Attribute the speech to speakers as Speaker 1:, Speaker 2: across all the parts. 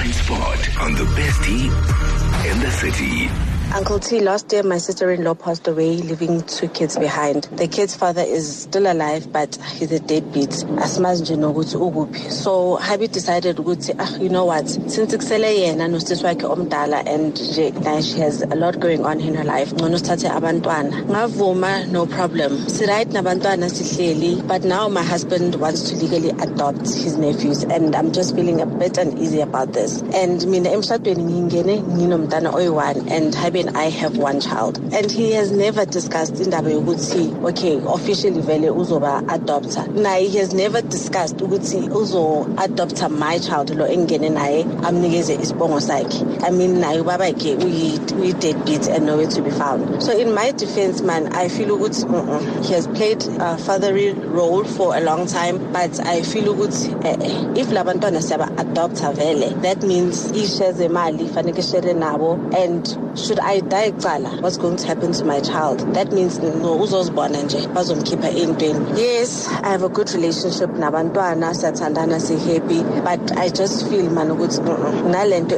Speaker 1: Blind Spot on the best bestie in the city.
Speaker 2: Uncle T, last year my sister-in-law passed away, leaving two kids behind. The kid's father is still alive, but he's a deadbeat. Asimazi nje nokuthi ukuphi. So Habi decided ukuthi, ah, you know what, since kusele yena nosisi wakhe omdala and she has a lot going on in her life, ngcono sithathe abantwana. Ngavuma, no problem. Siright nabantwana sihleli, but now my husband wants to legally adopt his nephews and I'm just feeling a bit uneasy about this. And mina emshadweni ngingene nginomntana oyi-one and Habi I have one child. And he has never discussed indaba yokuthi, okay, officially vele uzoba adopter. Naye he has never discussed ukuthi uzo adopter my child lo engene naye amnikeze isibongo sakhe. I mean naye ubabakhe uyi deadbeat and nowhere to be found. So in my defense man, I feel mm-mm, he has played a fatherly role for a long time, but I feel ukuthi eh, if labantwana siyaba adopter vele, that means i-share zemali faneke share nabo and should I die kuqala what's going to happen to my child? That means no uzozibona nje bazomkhipha ey'ntweni. Yes i have a good relationship nabantwana siyathandana si-happy but i just feel man ukuthi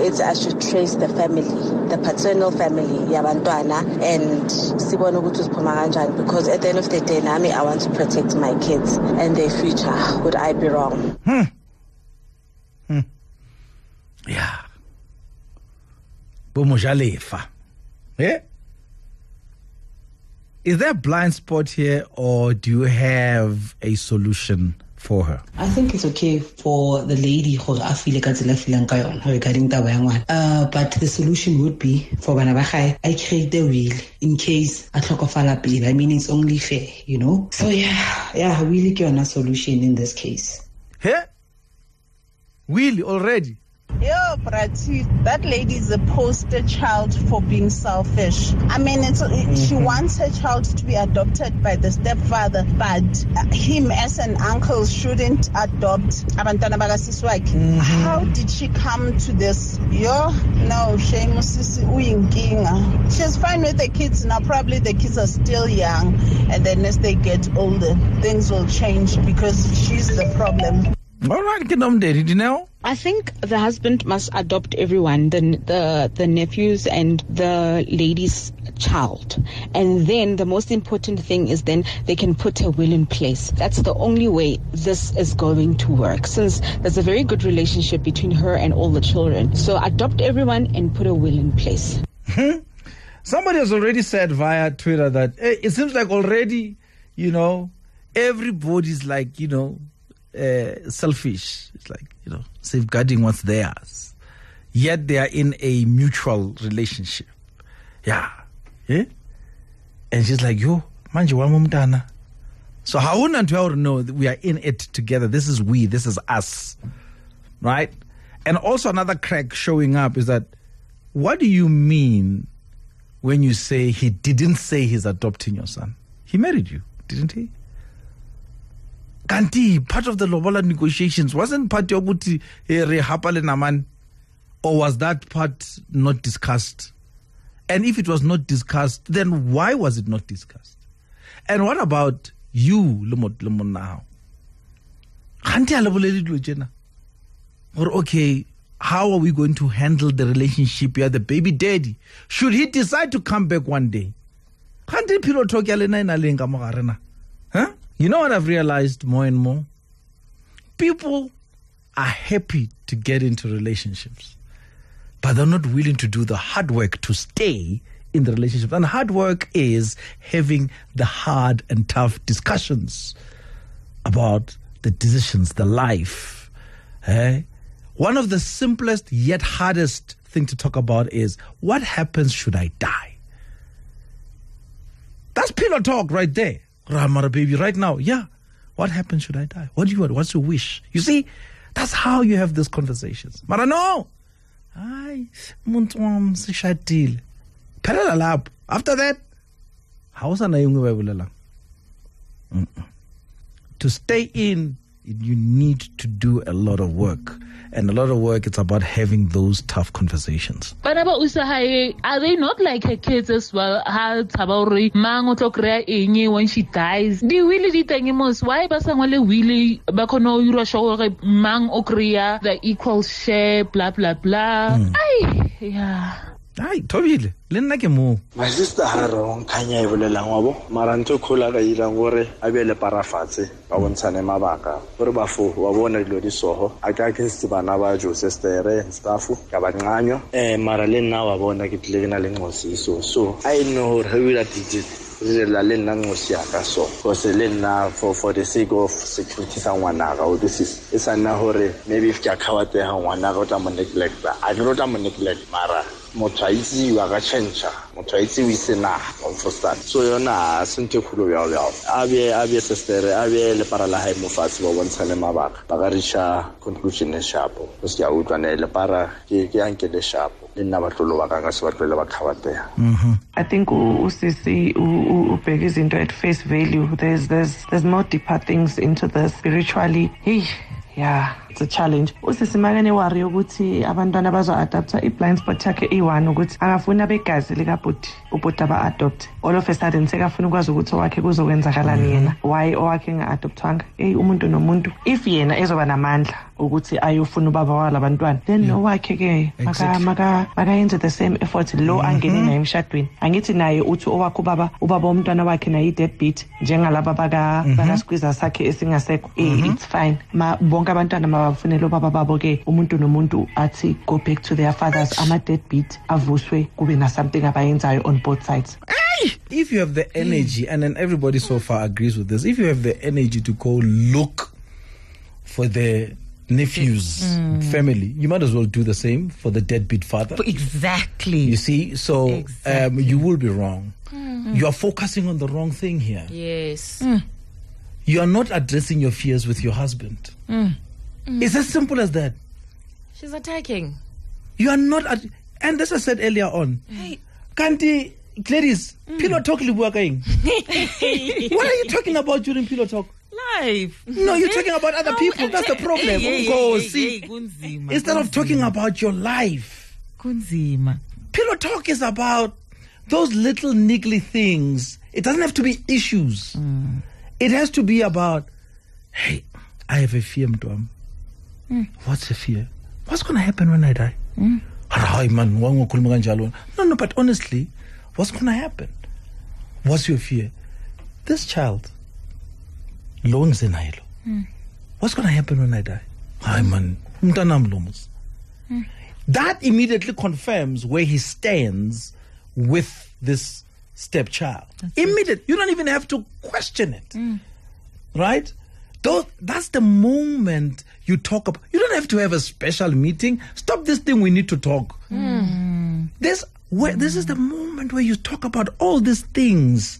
Speaker 2: ethi i should trace the family the paternal family yabantwana and sibone ukuthi uziphuma kanjani because at the end of the day nami i want to protect my kids and their future. Would i be wrong? Hmm. Hmm.
Speaker 3: yeah. Bomojalefa yeah is there a blind spot here or do you have a solution for her?
Speaker 4: I think it's okay for the lady gore a feel ka tsela ka yona regarding taba ya ngwana. Uh, but the solution would be for bana ba gae I create the will in case a tlhokofala pele. I mean it's only fair you know? So yeah yeah will ke yona solution in this case.
Speaker 3: Hey will already
Speaker 5: Yo, Brati, that lady is a poster child for being selfish. I mean, it's, she mm-hmm. wants her child to be adopted by the stepfather, but him as an uncle shouldn't adopt abantwana bakasisi wakhe. Mm-hmm. How did she come to this? Yo, no, shame usisi uyinkinga. She's fine with the kids now. Probably the kids are still young, and then as they get older, things will change because she's the problem.
Speaker 3: All right get ke nomndeni dineo
Speaker 6: I think the husband must adopt everyone, the the the nephews and the lady's child, and then the most important thing is then they can put a will in place. That's the only way this is going to work, since there's a very good relationship between her and all the children. So adopt everyone and put a will in place.
Speaker 3: somebody has already said via twitter that eh, it seems like already you know everybody's like you know uh, selfish. It's like you know safeguarding what's theirs. Yet they are in a mutual relationship. Yeah. Yeah and she's like yo manje wami umntana. So hauna ntho ya hore no we are in it together? This is we. This is us. Right? And also another crack showing up is that what do you mean when you say he didn't say he's adopting your son? He married you didn't he kanti part of the lobola negotiations wasn't part yokuthi eh, re hapa le namane or was that part not discussed? And if it was not discussed then why was it not discussed? And what about you le mo- le monna hao gante a le gore okay how are we going to handle the relationship are the baby daddy? Should he decide to come back one day? Gante philo talk ya lena e na na? Huh? You know what i've realized more and more people are happy to get into relationships but they're not willing to do the hard work to stay in the relationship. And hard work is having the hard and tough discussions about the decisions, the life. eh? One of the simplest yet hardest thing to talk about is what happens should I die? That's pillow talk right there. Ramara baby, right now. Yeah. What happens should I die? What do you want? What's your wish? You see, that's how you have these conversations. Mara no. hayi umuntu wami sishadile phelela lapho after that hawusanayo unge bayibulelang to stay in you need to do a lot of work. And a lot of work, it's about having those tough conversations.
Speaker 7: bana ba usahaye are they not like her kids as well? Ha tshaba hore mang o tlo kry-a eng when she dies? Di-wili di teng mos why ba sa ngwale wili ba kgone go sure gore mang o kry-a the equal share bla bla bla hmm. ai yeah
Speaker 3: Ai, Tobile, le nna ke moo.
Speaker 8: my sister ha re o nkganya e bolelang wa bo mara ntho kgolo a ka irang gore a be le parafatshe ba bontshane mabaka. Gore bafo wa bona dilo di soho. A ka against bana ba josestere staffu ka bancanywa um mara le nna wa bona ke tlile ke na le ngosiso so a e nne gore ge o ira dije direla le nna ngosi yaka so. Because le nna for, the sake of security sa ngwanaka o this is e sa nna gore maybe if ke a kgawatega ngwanaka o tla mo neglecta. A ke o tla mo neglect mara motho a itsewa ka change motho a itsewe se naga for so yona a se ntho kgolo bjao bjao a be a be sestere a be lepara la gae mo fatshe ba bontshane mabaka. Ba ka reacha conclusion e shapo o se ke a utlwane lepara ke ke anke le shapo le nna batlolo ba kanga se ba tlwele ba kgabateya mm-hmm.
Speaker 9: I think u- usisi u- u- ubheka izinto at face value. There's there's there's more deeper things into this spiritually. Hey yeah it's a challenge. Usisi makane worry ukuthi abantwana bazo-adaptha i-blind spot yakhe i-one ukuthi angafuni abegazi likabhuti ubhuti aba-adopt. All of a sudden sekafuna ukwazi ukuthi owakhe kuzokwenzakalani yena. Why owakhe enga-adopthwanga eyi umuntu nomuntu. If yena ezoba namandla ukuthi ayofuna ubaba wala bantwana then nowakhe-ke
Speaker 3: Exactly.
Speaker 9: maka- makayenze the same effort lo angene naye emshadweni. Angithi naye uthi owakhe ubaba ubaba womntwana wakhe naye i-deadbeat njengalaba baka bakaskwiza sakhe esingasekho. Eh, it's fine. Ma bonke abantwana obaba babo-ke umuntu nomuntu athi go back to their fathers ama-deadbeat avuswe kube na-something abayenzayo on both sides
Speaker 3: If you have the energy, and then everybody so far agrees with this, if you have the energy to go look for the nephew's mm. family, you might as well do the same for the deadbeat father.
Speaker 10: Exactly.
Speaker 3: You see, so um, you will be wrong. Mm. You are focusing on the wrong thing here.
Speaker 10: yes.
Speaker 3: You are not addressing your fears with your husband. Mm. Mm. It's as simple as that.
Speaker 10: She's attacking.
Speaker 3: You are not, at, and as I said earlier on, Hey. Kanti, Gladys, mm. pillow talk libuwa ka? What are you talking about during pillow talk?
Speaker 10: Life.
Speaker 3: No, you're talking about other people. That's the eh, problem.
Speaker 10: Hey, hey,
Speaker 3: Go
Speaker 10: hey,
Speaker 3: see.
Speaker 10: hey,
Speaker 3: Instead of talking about your life,
Speaker 10: kunzima.
Speaker 3: pillow talk is about those little niggly things. It doesn't have to be issues. Mm. It has to be about, hey, I have a fear, Mtuam. What's a fear? What's going to happen when I die? Mm. Hayi man, why kanjalo? No, no, but honestly, what's going to happen? What's your fear? This child, lo engisenayo lo. What's going to happen when I die? Hayi man, umntanam lo mos. Mm. That immediately confirms where he stands with this stepchild. Immediate. You don't even have to question it. Mm. Right? Those, that's the moment you talk about. You don't have to have a special meeting. Stop this thing. We need to talk. Hmm. This where this is the moment where you talk about all these things,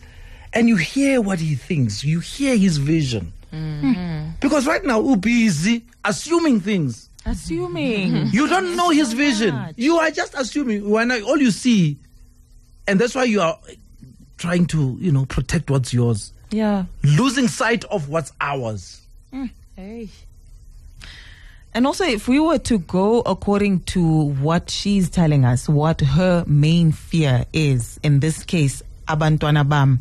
Speaker 3: and you hear what he thinks. You hear his vision. Hmm. Because right now, we're busy assuming things.
Speaker 10: Assuming.
Speaker 3: You don't know his
Speaker 10: so
Speaker 3: vision.
Speaker 10: much.
Speaker 3: You are just assuming. When I, all you see, and that's why you are trying to, you know, protect what's yours,
Speaker 10: Yeah.
Speaker 3: losing sight of what's ours.
Speaker 10: Mm, hey. And also, if we were to go according to what she's telling us, what her main fear is, in this case, Abantwana Bam,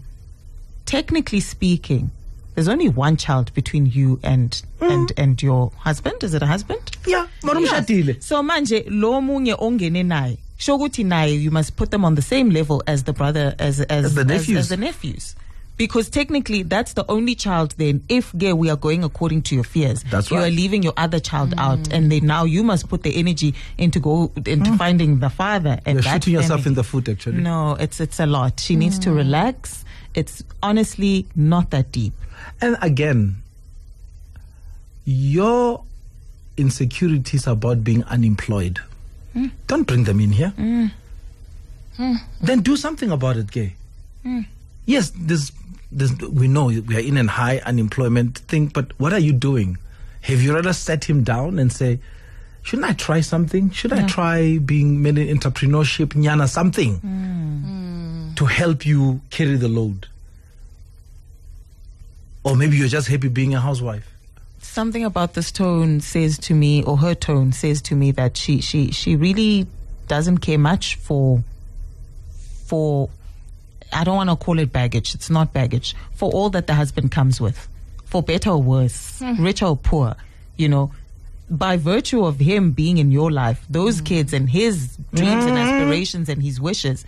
Speaker 10: technically speaking, there's only one child between you and mm. and and your husband. Is it a husband?
Speaker 3: Yeah,
Speaker 10: Yes. So manje lo munye ongene naye. Shoguti naye you must put them on the same level as the brother as as,
Speaker 3: As the nephews.
Speaker 10: as the nephews. Because technically that's the only child then if gay we are going according to your fears.
Speaker 3: That's
Speaker 10: you
Speaker 3: right.
Speaker 10: are leaving your other child out mm. and then now you must put the energy into go into mm. finding the father and
Speaker 3: You're
Speaker 10: that
Speaker 3: shooting yourself in the foot, actually.
Speaker 10: No, it's it's a lot. She needs to mm. relax. It's honestly not that deep.
Speaker 3: And again, your insecurities about being unemployed. Don't bring them in here. Then do something about it, gay. Yes, this, this, we know we are in a high unemployment thing, but what are you doing? Have you rather set him down and say, shouldn't I try something? Should I try being made in entrepreneurship, nyana, something mm. Mm. to help you carry the load? Or maybe you're just happy being a housewife.
Speaker 10: something about this tone says to me, or her tone says to me that she she she really doesn't care much for for. I don't want to call it baggage. It's not baggage for all that the husband comes with, for better or worse, hmm. rich or poor. You know, by virtue of him being in your life, those hmm. kids and his dreams and hmm. aspirations and his wishes,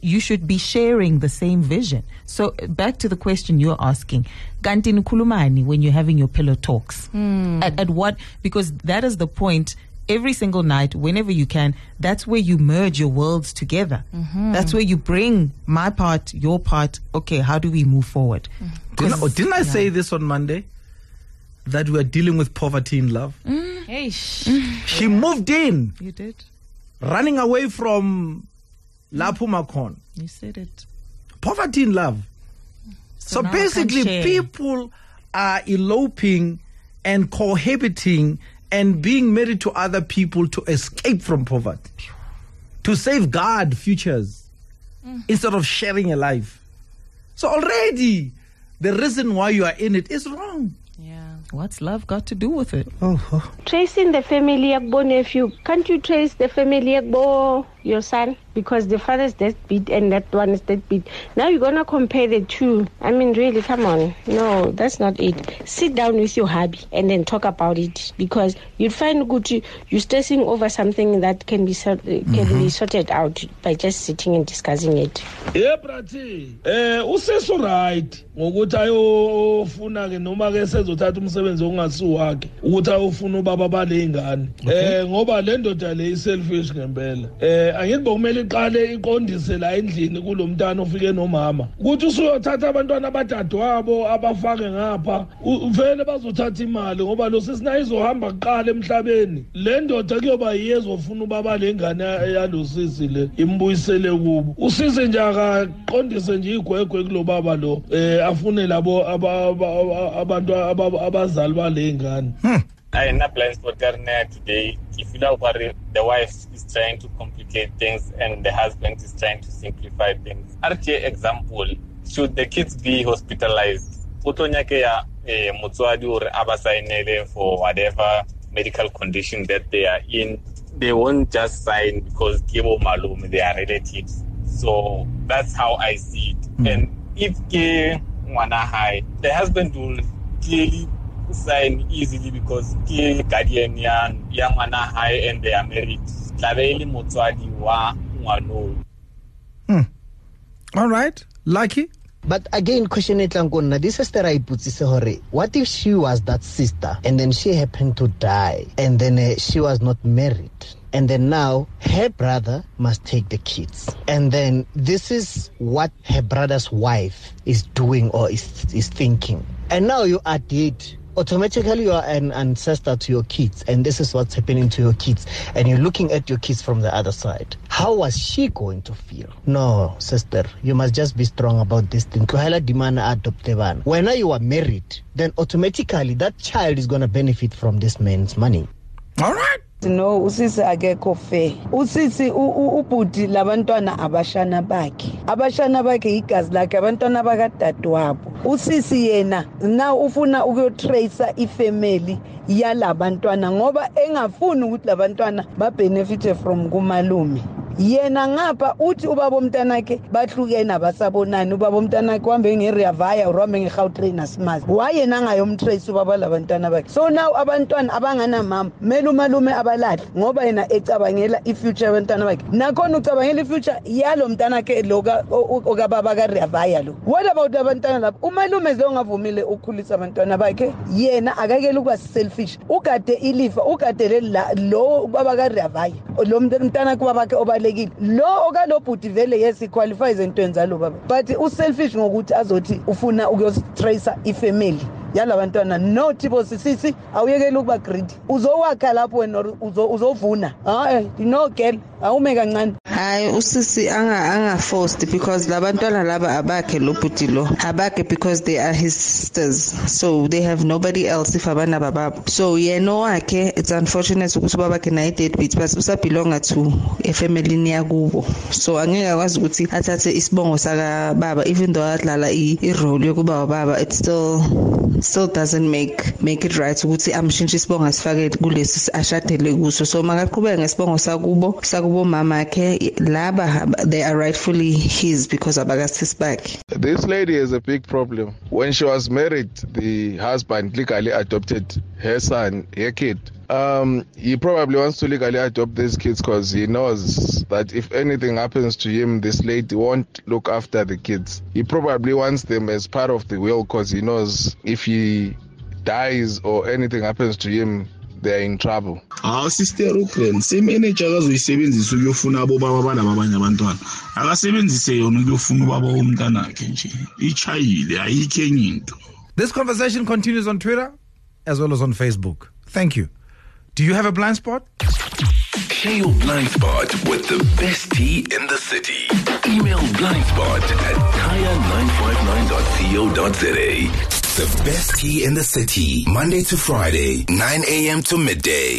Speaker 10: you should be sharing the same vision. So back to the question you're asking, Ganti Nkulumani, when you're having your pillow talks, at, at what? Because that is the point. Every single night, whenever you can, that's where you merge your worlds together. Mm-hmm. That's where you bring my part, your part. Okay, how do we move forward? Mm-hmm.
Speaker 3: Oh, didn't, I- didn't I say this on Monday? That we are dealing with poverty in love. Mm.
Speaker 6: Hey, mm.
Speaker 3: She moved in,
Speaker 10: You did.
Speaker 3: running away from Lapu Makon.
Speaker 10: You said it.
Speaker 3: Poverty in love. So,
Speaker 10: now
Speaker 3: basically, people are eloping and cohabiting and being married to other people to escape from poverty, to safeguard futures mm. instead of sharing a life. So, already, the reason why you are in it is wrong.
Speaker 10: Yeah. What's love got to do with it?
Speaker 3: Oh, oh.
Speaker 11: tracing the family yakbo nephew can't you trace the family yakbo your son because the father's is deadbeat and that one is deadbeat now you're gonna compare the two. I mean really come on. No that's not it. Sit down with your hubby and then talk about it because you'd find good you, you're stressing over something that can be sort- uh, can be sorted out by just sitting and discussing it.
Speaker 12: Ye brathi eh useso right. Ngokuthi ayofuna ke noma ke sezothatha umsebenzi ongasiwakhe ukuthi ayofuna ubaba baleyingane eh ngoba le ndoda le iselfish ngempela. Eh angithi bokumele iqale iqondise la endlini kulomntana ofike nomama. Ukuthi usuyothatha abantwana abadadewabo abafake ngapha u- vele bazothatha imali ngoba lo sesinayo izohamba kuqala emhlabeni. Le ndoda kuyoba yiyo ezofuna ubaba le ngane yalosisi le imbuyisele kubo. Usise nje akaqondise nje igwegwe kulo baba lo eh afune labo aba- aba- aba- abantu aba- abazali bale ngane.
Speaker 13: Ayina blind spot ya rina ya today ke feel gore the wife is trying to complicate things and the husband is trying to simplify things. A re tšee example should the kids be hospitalized go tlo nyakeya eh, motswadi gore a ba signele for whatever medical condition that they are in they won't just sign because bo they are relatives. So that's how i see it. Hmm. And if ke hae the husband will clearly sign easily because ke guardian ngwana hae and they are married tlabe e le motswadi wa ngwanoo
Speaker 3: All right. Lucky.
Speaker 14: But again, question it Lankona, this sister I put hore, what if she was that sister and then she happened to die and then uh, she was not married? And then now her brother must take the kids. And then this is what her brother's wife is doing or is, is thinking. And now you are dead. Oh, automatically, you are an ancestor to your kids, and this is what's happening to your kids. And you're looking at your kids from the other side. How was she going to feel? No, sister, you must just be strong about this thing. Tlohela dimana adopte bana. When you are married, then automatically that child is going to benefit from this man's money.
Speaker 3: All right.
Speaker 15: No usisi akekho fair. Usisi u- u- ubhuti labantwana abashana bakhe. Abashana bakhe igazi lakhe abantwana bakadadewabo. Usisi yena na ufuna ukuyotracer ifamily yalabantwana ngoba engafuni ukuthi labantwana babenefite from kumalume. Yena ngapha uthi ubaba omntanakhe bahlukene abasabonani. Ubaba omntanakhe uhambe nge-reavaya or uhambe nge-gautrain asimazi wayena angayomtrace ubaba labantwana bakhe. So now abantwana abanganamama kumele umalume abalahle ngoba yena ecabangela i-future yabantwana bakhe. Nakhona ucabangela i-future yalo mntanakhe lo ka- o- o- okababa ka-reavaya lo. What about abantwana lapho umalume ze ongavumile ukukhulisa abantwana bakhe? Yena akakele ukuba selfish. Ugade ilifa ugade leli la- lo ubaba ka-reavaya lo mt- mntanakhe ubabakhe obalekile lo okalo bhuti vele yes iqualifies entweni zalo baba. But uselfish ngokuthi azothi ufuna ukuyostracer ifamily yalabantwana. No thibo sisisi awuyekeli ukuba greedy. Uzowakha lapho wena or uzo- uzovuna. Hayi no girl. Awume kancane.
Speaker 16: Hayi usisi anga anga forced because labantwana laba abakhe lo bhuti lo. Abakhe because they are his sisters. So they have nobody else if abana bababo so yena wakhe it's unfortunate ukuthi babakhe naye deadbeat but usabelonga to efamilini yakubo. So angeke akwazi ukuthi athathe isibongo saka baba even though adlala i-role yokuba ubaba it still still doesn't make make it right ukuthi amshintshe isibongo asifake kulesi ashadele kuso. So makaqhubeke ngesibongo sakubo sakubo mama akhe laba they are rightfully his because abakasisi bakhe
Speaker 17: This lady has a big problem. When she was married, the husband legally adopted her son, her kid. Um, he probably wants to legally adopt these kids because he knows that if anything happens to him, this lady won't look after the kids. He probably wants them as part of the will because he knows if he dies or anything happens to him, they're in trouble.
Speaker 18: hawu sister ugrel semanager akazoyisebenzisa ukuyofuna abobaba balaba abanye abantwana akasebenzise yona ukuyofuna ubaba womntanakhe nje itshayile ayikho enye into
Speaker 3: This conversation continues on Twitter as well as on Facebook. Thank you. Do you have a blind spot?
Speaker 1: Share your blind spot with the best tea in the city. Email blindspot at kaya959.co.za. The best tea in the city, Monday to Friday, 9 a.m. to midday.